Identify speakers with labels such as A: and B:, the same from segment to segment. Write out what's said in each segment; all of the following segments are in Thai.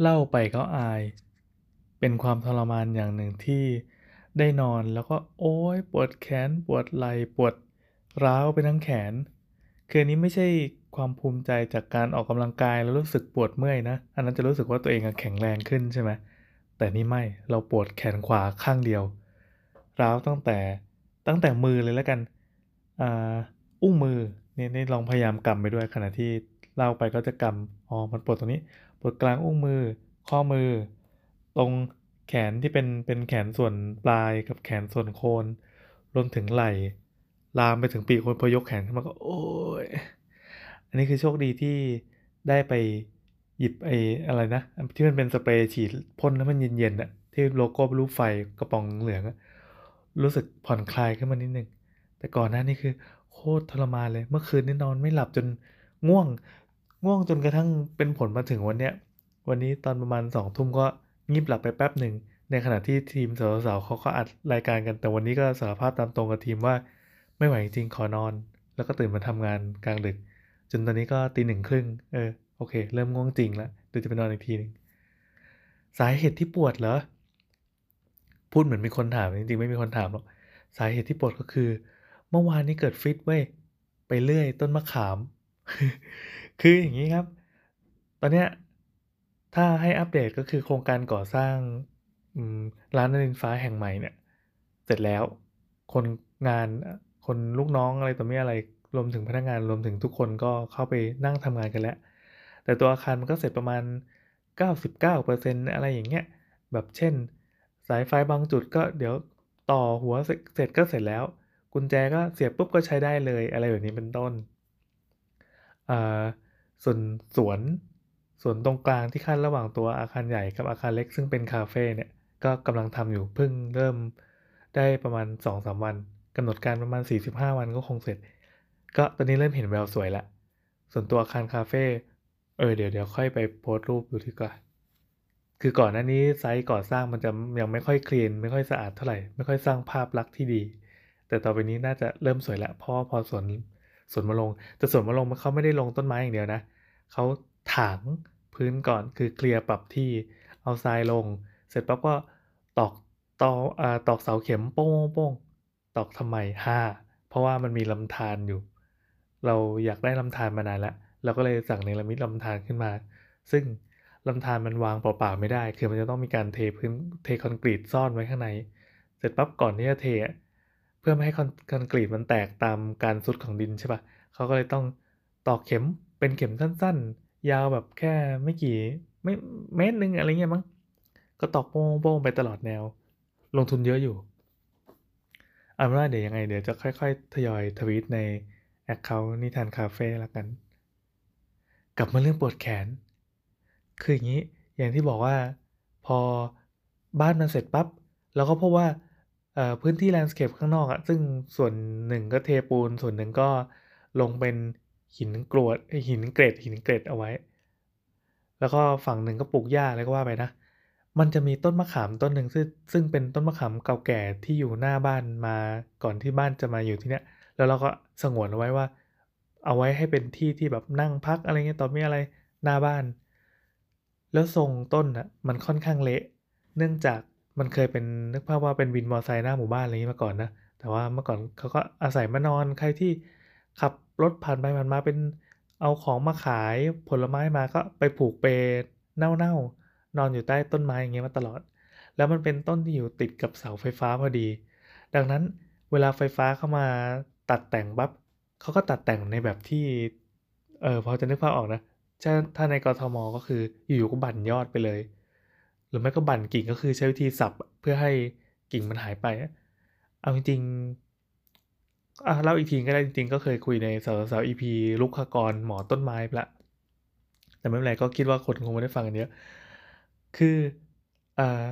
A: เล่าไปก็อาย เป็นความทรมานอย่างหนึ่งที่ได้นอนแล้วก็โอ๊ยปวดแขนปวดไหล่ปวดร้าวไปทั้งแขน คืออันนี้ไม่ใช่ความภูมิใจจากการออกกำลังกายแล้วรู้สึกปวดเมื่อยนะ อันนั้นจะรู้สึกว่าตัวเองแข็งแรงขึ้นใช่ไหมแต่นี่ไม่เราปวดแขนขวาข้างเดียว ร้าวตั้งแต่ตั้งแต่มือเลยแล้วกันอ่าอุ้งมือเนี่นี่ลองพยายามกำไปด้วยขณะที่เล่าไปก็จะกำอ๋อมันปวดตรงนี้ ปวดกลางอุ้งมือ ข้อมือ ตรงแขนที่เป็นเป็นแขนส่วนปลายกับแขนส่วนโคนรวมถึงไหล่ลามไปถึงปีกคนพอยกแขนขึ้นมาก็โอ้ยอันนี้คือโชคดีที่ได้ไปหยิบไอ้อะไรนะ ที่มันเป็นสเปรย์ฉีดพ่นแล้วมันเย็นๆอะที่โลโก้รูปไฟกระป๋องเหลืองรู้สึกผ่อนคลายขึ้นมานิดนึง แต่ก่อนหน้านี้คือโคตรทรมานเลย เมื่อคืนนี่นอนไม่หลับจนง่วง ง่วงจนกระทั่งเป็นผลมาถึงวันเนี้ย วันนี้ตอนประมาณสองทุ่มก็งีบหลับไปแป๊บหนึ่ง ในขณะที่ทีมสาวๆเขาก็อัดรายการกัน แต่วันนี้ก็สารภาพตามตรงกับทีมว่า ไม่ไหวจริงขอนอน แล้วก็ตื่นมาทำงานกลางดึก จนตอนนี้ก็ตีหนึ่งครึ่ง เออ โอเค เริ่มง่วงจริงแล้วเดี๋ยวจะไปนอนอีกทีหนึง สาเหตุที่ปวดเหรอ พูดเหมือนมีคนถาม จริงๆ ไม่มีคนถามหรอก สาเหตุที่ปวดก็คือ เมื่อวานนี้เกิดฟิตเว้ย ไปเลื่อยต้นมะขาม คืออย่างนี้ครับ ตอนเนี้ยถ้าให้อัปเดตก็คือโครงการก่อสร้างร้านนรินฟ้าแห่งใหม่เนี่ย เสร็จแล้ว คนงานคนลูกน้องอะไรต่อมีอะไรรวมถึงพนักงานรวมถึงทุกคนก็เข้าไปนั่งทำงานกันแล้ว แต่ตัวอาคารมันก็เสร็จประมาณ 99%อะไรอย่างเงี้ยแบบเช่น สายไฟบางจุดก็เดี๋ยวต่อหัวเสร็จเสร็จก็เสร็จแล้ว กุญแจก็เสียบปุ๊บก็ใช้ได้เลยอะไรแบบนี้เป็นต้นอ่า ส่วนสวนสวนตรงกลางที่ขั้นระหว่างตัวอาคารใหญ่กับอาคารเล็ก ซึ่งเป็นคาเฟ่เนี่ยก็กำลังทำอยู่เพิ่งเริ่มได้ประมาณ 2-3 วันกำหนดการประมาณ 45 วันก็คงเสร็จ ก็ตอนนี้เริ่มเห็นแววสวยล้วส่วนตัวอาคารคาเฟ่เออเดี๋ยวเดี๋ยวค่อยไปโพสต์รูปดูดีกว่า คือก่อนหน้านี้ไซต์ก่อสร้างมันจะยังไม่ค่อยคลีนไม่ค่อยสะอาดเท่าไหร่ ไม่ค่อยสร้างภาพลักษณ์ที่ดี แต่ต่อไปนี้น่าจะเริ่มสวยล้วเพราะพอสวน สวนมะลงแต่สวนมะลงมันเขาไม่ได้ลงต้นไม้อย่างเดียวนะเขาถางพื้นก่อนคือเคลียร์ปรับที่เอาทรายลง เสร็จปั๊บก็ตอกตออ่าตอกเสาเข็มโป้งๆๆตอกทำไม5เพราะว่ามันมีลำธารอยู่ เราอยากได้ลำธารมานานแล้วเราก็เลยสั่งเนรมิตลำธารขึ้นมา ซึ่งลำธารมันวางเปล่าๆไม่ได้ คือมันจะต้องมีการเทพื้นเทคอนกรีตซ่อนไว้ข้างใน เสร็จปั๊บก่อนที่จะเท เพื่อไม่ให้คอนกรีตมันแตกตามการทรุดของดินใช่ปล่าเขาก็เลยต้องตอกเข็มเป็นเข็มสั้นๆ ยาวแบบแค่ไม่กี่ไม่เมตรหนึ่งอะไรเงี้ยมั้งก็ตอกโป้งๆไปตลอดแนว ลงทุนเยอะอยู่เอาเป็นว่าเดี๋ยวยังไงเดี๋ยวจะค่อยๆ ทยอยทวีตใน account นิทานคาเฟ่แล้วกัน กลับมาเรื่องปวดแขน คืออย่างงี้อย่างที่บอกว่า พอบ้านมันเสร็จปั๊บเราก็พบว่า พื้นที่ landscape ข้างนอกอะซึ่งส่วนหนึ่งก็เทปูน ส่วนหนึ่งก็ลงเป็นหินกรวดหินเกล็ดหินเกล็ดเอาไว้ แล้วก็ฝั่งหนึ่งก็ปลูกหญ้าอะไรก็ว่าไปนะ มันจะมีต้นมะขามต้นหนึ่งซึ่งซึ่งเป็นต้นมะขามเก่าแก่ที่อยู่หน้าบ้านมาก่อนที่บ้านจะมาอยู่ที่เนี่ยแล้วเราก็สงวนเอาไว้ว่า เอาไว้ให้เป็นที่ที่แบบนั่งพักอะไรเงี้ยต่อมีอะไรหน้าบ้าน แล้วทรงต้นน่ะมันค่อนข้างเละ เนื่องจาก มันเคยเป็นนึกภาพว่าเป็นวินมอเตอร์ไซค์หน้าหมู่บ้านอะไรงี้มาก่อนนะ แต่ว่าเมื่อก่อนเขาก็อาศัยมานอนใครที่ขับรถผ่านไปผ่านมาเป็นเอาของมาขายผลไม้มาก็ไปผูกเปเน่าๆนอนอยู่ใต้ต้นไม้อย่างเงี้ยมาตลอด แล้วมันเป็นต้นที่อยู่ติดกับเสาไฟฟ้าพอดี ดังนั้นเวลาไฟฟ้าเข้ามาตัดแต่งปั๊บเขาก็ตัดแต่งในแบบที่เออพอจะนึกภาพออกนะถ้าถ้าในกรทม.ก็คืออยู่ๆก็บั่นยอดไปเลย หรือไม่ก็บั่นกิ่งก็คือใช้วิธีสับเพื่อให้กิ่งมันหายไปอะเอาจริงๆอะเล่าอีกทีก็ได้จริงๆ ก็เคยคุยในสาวๆ EP รุกขกรหมอต้นไม้ไปล้วแต่ไม่เป็นไรก็คิดว่าคนคงไม่ได้ฟังกันเยอะคืออ่า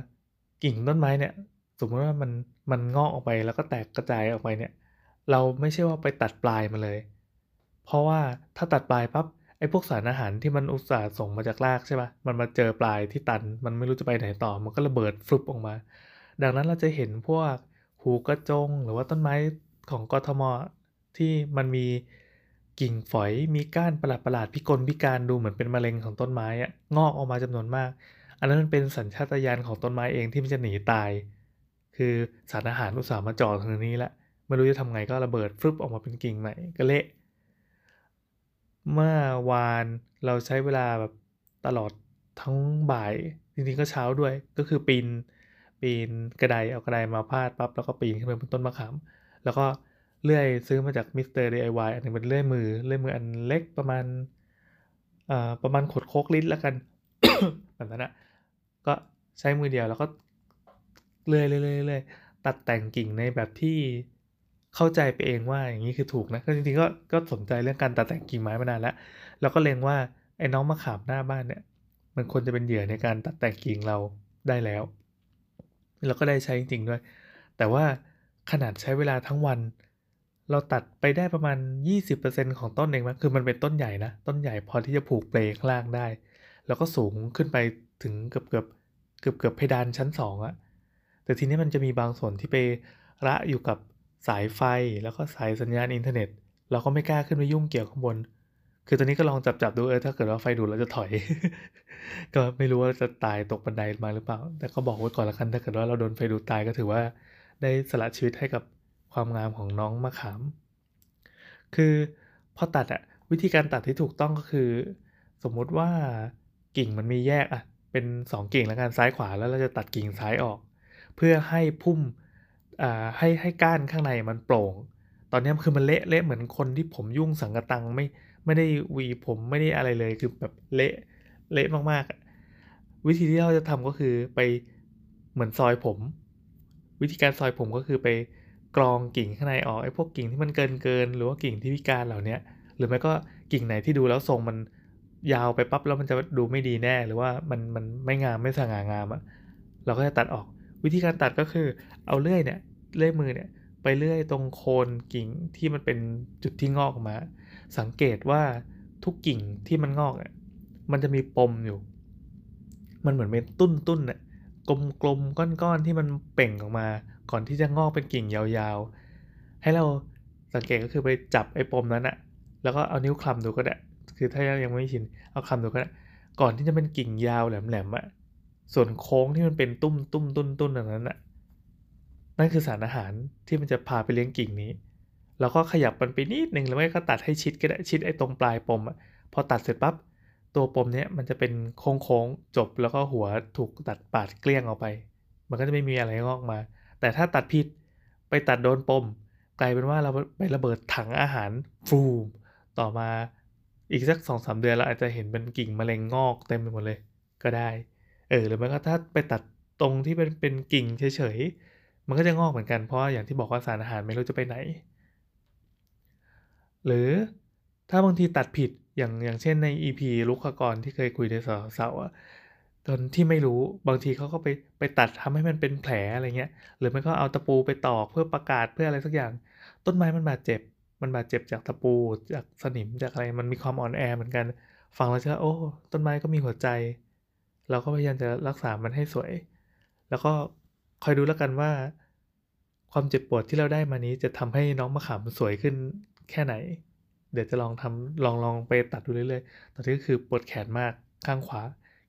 A: กิ่งต้นไม้เนี่ย สมมติว่ามันมันงอกออกไปแล้วก็แตกกระจายออกไปเนี่ย เราไม่ใช่ว่าไปตัดปลายมันเลย เพราะว่าถ้าตัดปลายปั๊บ ไอ้พวกสารอาหารที่มันอุตส่าห์ส่งมาจากรากใช่ปล่ามันมาเจอปลายที่ตัน มันไม่รู้จะไปไหนต่อ มันก็ระเบิดฟรึบออกมา ดังนั้นเราจะเห็นพวกหูกระจง หรือว่าต้นไม้ของกทม.อที่มันมีกิ่งฝอย มีก้านประหลาดๆพิกลพิการดูเหมือนเป็นมะเร็งของต้นไม้อะงอกออกมาจำนวนมาก อันนั้นมันเป็นสัญชาตญาณของต้นไม้เองที่มันจะหนีตาย คือสารอาหารอุตส่าห์มาจ่อทางนี้ล้วไม่รู้จะทำไงก็ระเบิดฟึบออกมาเป็นกิ่งใหม่ก็เละ เมื่อวานเราใช้เวลาแบบตลอดทั้งบ่าย จริงๆก็เช้าด้วย ก็คือปีน ปีนกระไดเอากระไดมาพาดปั๊บแล้วก็ปีนขึ้นไปบนต้นมะขามแล้วก็เลื่อยซื้อมาจากมิสเตอร์ DIY อันนึงเป็นเลื่อยมือ เลื่อยมืออันเล็กประมาณอ่าประมาณขดโคกลิตรแล้วกันแบบนั้นอะก็ใช้มือเดียวแล้วก็เลื่อยเลื่อยเลื่อยเลื่อยตัดแต่งกิ่งในแบบที่ เข้าใจไปเองว่าอย่างนี้คือถูกนะก็จริงๆก็ก็สนใจเรื่องการตัดแต่งกิ่งไม้มานานแล้วแล้วก็เล็งว่าไอ้น้องมะขามหน้าบ้านเนี่ย มันควรจะเป็นเหยื่อในการตัดแต่งกิ่งเราได้แล้ว แล้วก็ได้ใช้จริงๆด้วย แต่ว่าขนาดใช้เวลาทั้งวัน เราตัดไปได้ประมาณ 20%ของต้นเองมั้งคือมันเป็นต้นใหญ่นะ ต้นใหญ่พอที่จะผูกเปลข้างล่างได้ แล้วก็สูงขึ้นไปถึงเกือบเกือบเกือบเกือบเพดานชั้น2อะแต่ทีนี้มันจะมีบางส่วนที่ไประอยู่กับ สายไฟแล้วก็สายสัญญาณอินเทอร์เน็ต เราก็ไม่กล้าขึ้นไปยุ่งเกี่ยวข้างบน คือตอนนี้ก็ลองจับจับดูเออถ้าเกิดว่าไฟดูดเราจะถอย ก็ไม่รู้ว่าจะตายตกบันไดมาหรือเปล่า แต่ก็บอกไว้ก่อนละกันถ้าเกิดว่าเราโดนไฟดูดตายก็ถือว่าได้สละชีวิตให้กับความงามของน้องมะขาม คือพอตัดอะวิธีการตัดที่ถูกต้องก็คือ สมมุติว่ากิ่งมันมีแยกอะเป็น 2 กิ่งแล้วกันซ้ายขวาแล้วเราจะตัดกิ่งซ้ายออก เพื่อให้พุ่ม ให้ให้ก้านข้างในมันโปร่ง ตอนนี้คือมันเละเละเหมือนคนที่ผมยุ่งสังกตังไม่ไม่ได้วีผมไม่ได้อะไรเลยคือแบบเละเละมากๆ วิธีที่เราจะทำก็คือไปเหมือนซอยผม วิธีการซอยผมก็คือไปกรองกิ่งข้างในออกไอ้พวกกิ่งที่มันเกินเกินหรือว่ากิ่งที่พิการเหล่านี้หรือไม่ก็กิ่งไหนที่ดูแล้วทรงมันยาวไปปั๊บแล้วมันจะดูไม่ดีแน่ หรือว่ามันมันไม่งามไม่สง่างามอะเราก็จะตัดออก วิธีการตัดก็คือเอาเลื่อยเนี่ยเลื่อยมือเนี่ยไปเลื่อยตรงโคนกิ่งที่มันเป็นจุดที่งอกมา สังเกตว่าทุกกิ่งที่มันงอกอะมันจะมีปมอยู่ มันเหมือนเป็นตุ้นตุ้นน่ะกลมๆก้อนๆที่มันเป่งออกมา ก่อนที่จะงอกเป็นกิ่งยาวๆ ให้เราสังเกตก็คือไปจับไอ้ปมนั้นอะแล้วก็เอานิ้วคลำดูก็ได้ คือถ้ายังไม่ชินเอาคลำดูก็ได้ ก่อนที่จะเป็นกิ่งยาวแหลมๆอะ ส่วนโค้งที่มันเป็นตุ้มตุ้มตุ้นตุ้นอย่างนั้นอะนั่นคือสารอาหารที่มันจะพาไปเลี้ยงกิ่งนี้ แล้วก็ขยับมันไปนิดหนึ่งหรือไม่ก็ตัดให้ชิดก็ได้ชิดไอ้ตรงปลายปมอะพอตัดเสร็จปั๊บตัวปมเนี้ยมันจะเป็นโค้งๆจบแล้วก็หัวถูกตัดปาดเกลี้ยงออกไป มันก็จะไม่มีอะไรงอกมา แต่ถ้าตัดผิดไปตัดโดนปม กลายเป็นว่าเราไประเบิดถังอาหารฟูมต่อมาอีกสักสองสามเดือนเราอาจจะเห็นเป็นกิ่งมะเร็งงอกเต็มไปหมดเลยก็ได้ เออหรือไม่ก็ถ้าไปตัดตรงที่เป็นเป็นกิ่งเฉยๆ มันก็จะงอกเหมือนกัน เพราะอย่างที่บอกว่าสารอาหารไม่รู้จะไปไหน หรือถ้าบางทีตัดผิดอย่างอย่างเช่นใน EP ลุกขกรที่เคยคุยในเสาร์อะตอนที่ไม่รู้บางทีเขาก็ไปไปตัดทำให้มันเป็นแผลอะไรเงี้ย หรือไม่ก็เอาตะปูไปตอกเพื่อประกาศเพื่ออะไรสักอย่าง ต้นไม้มันบาดเจ็บ มันบาดเจ็บจากตะปูจากสนิมจากอะไรมันมีความอ่อนแอเหมือนกัน ฟังแล้วจะโอ้ ต้นไม้ก็มีหัวใจ เราก็พยายามจะรักษามันให้สวย แล้วก็คอยดูแล้วกันว่า ความเจ็บปวดที่เราได้มานี้จะทำให้น้องมะขามสวยขึ้นแค่ไหน เดี๋ยวจะลองทำลองลองไปตัดดูเรื่อยๆ ตอนนี้ก็คือปวดแขนมากข้างขวา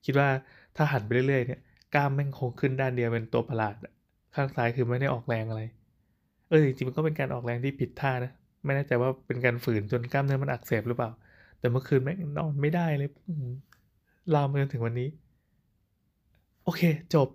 A: คิดว่าถ้าหันไปเรื่อยๆเนี่ยกล้ามแม่งคงขึ้นด้านเดียวเป็นตัวประหลาด ข้างซ้ายคือไม่ได้ออกแรงอะไร เออจริงๆมันก็เป็นการออกแรงที่ผิดท่านะ ไม่แน่ใจว่าเป็นการฝืนจนกล้ามเนื้อมันอักเสบหรือเปล่า แต่เมื่อคืนแม่งนอนไม่ได้เลยลามมาจนถึงวันนี้ โอเค จบ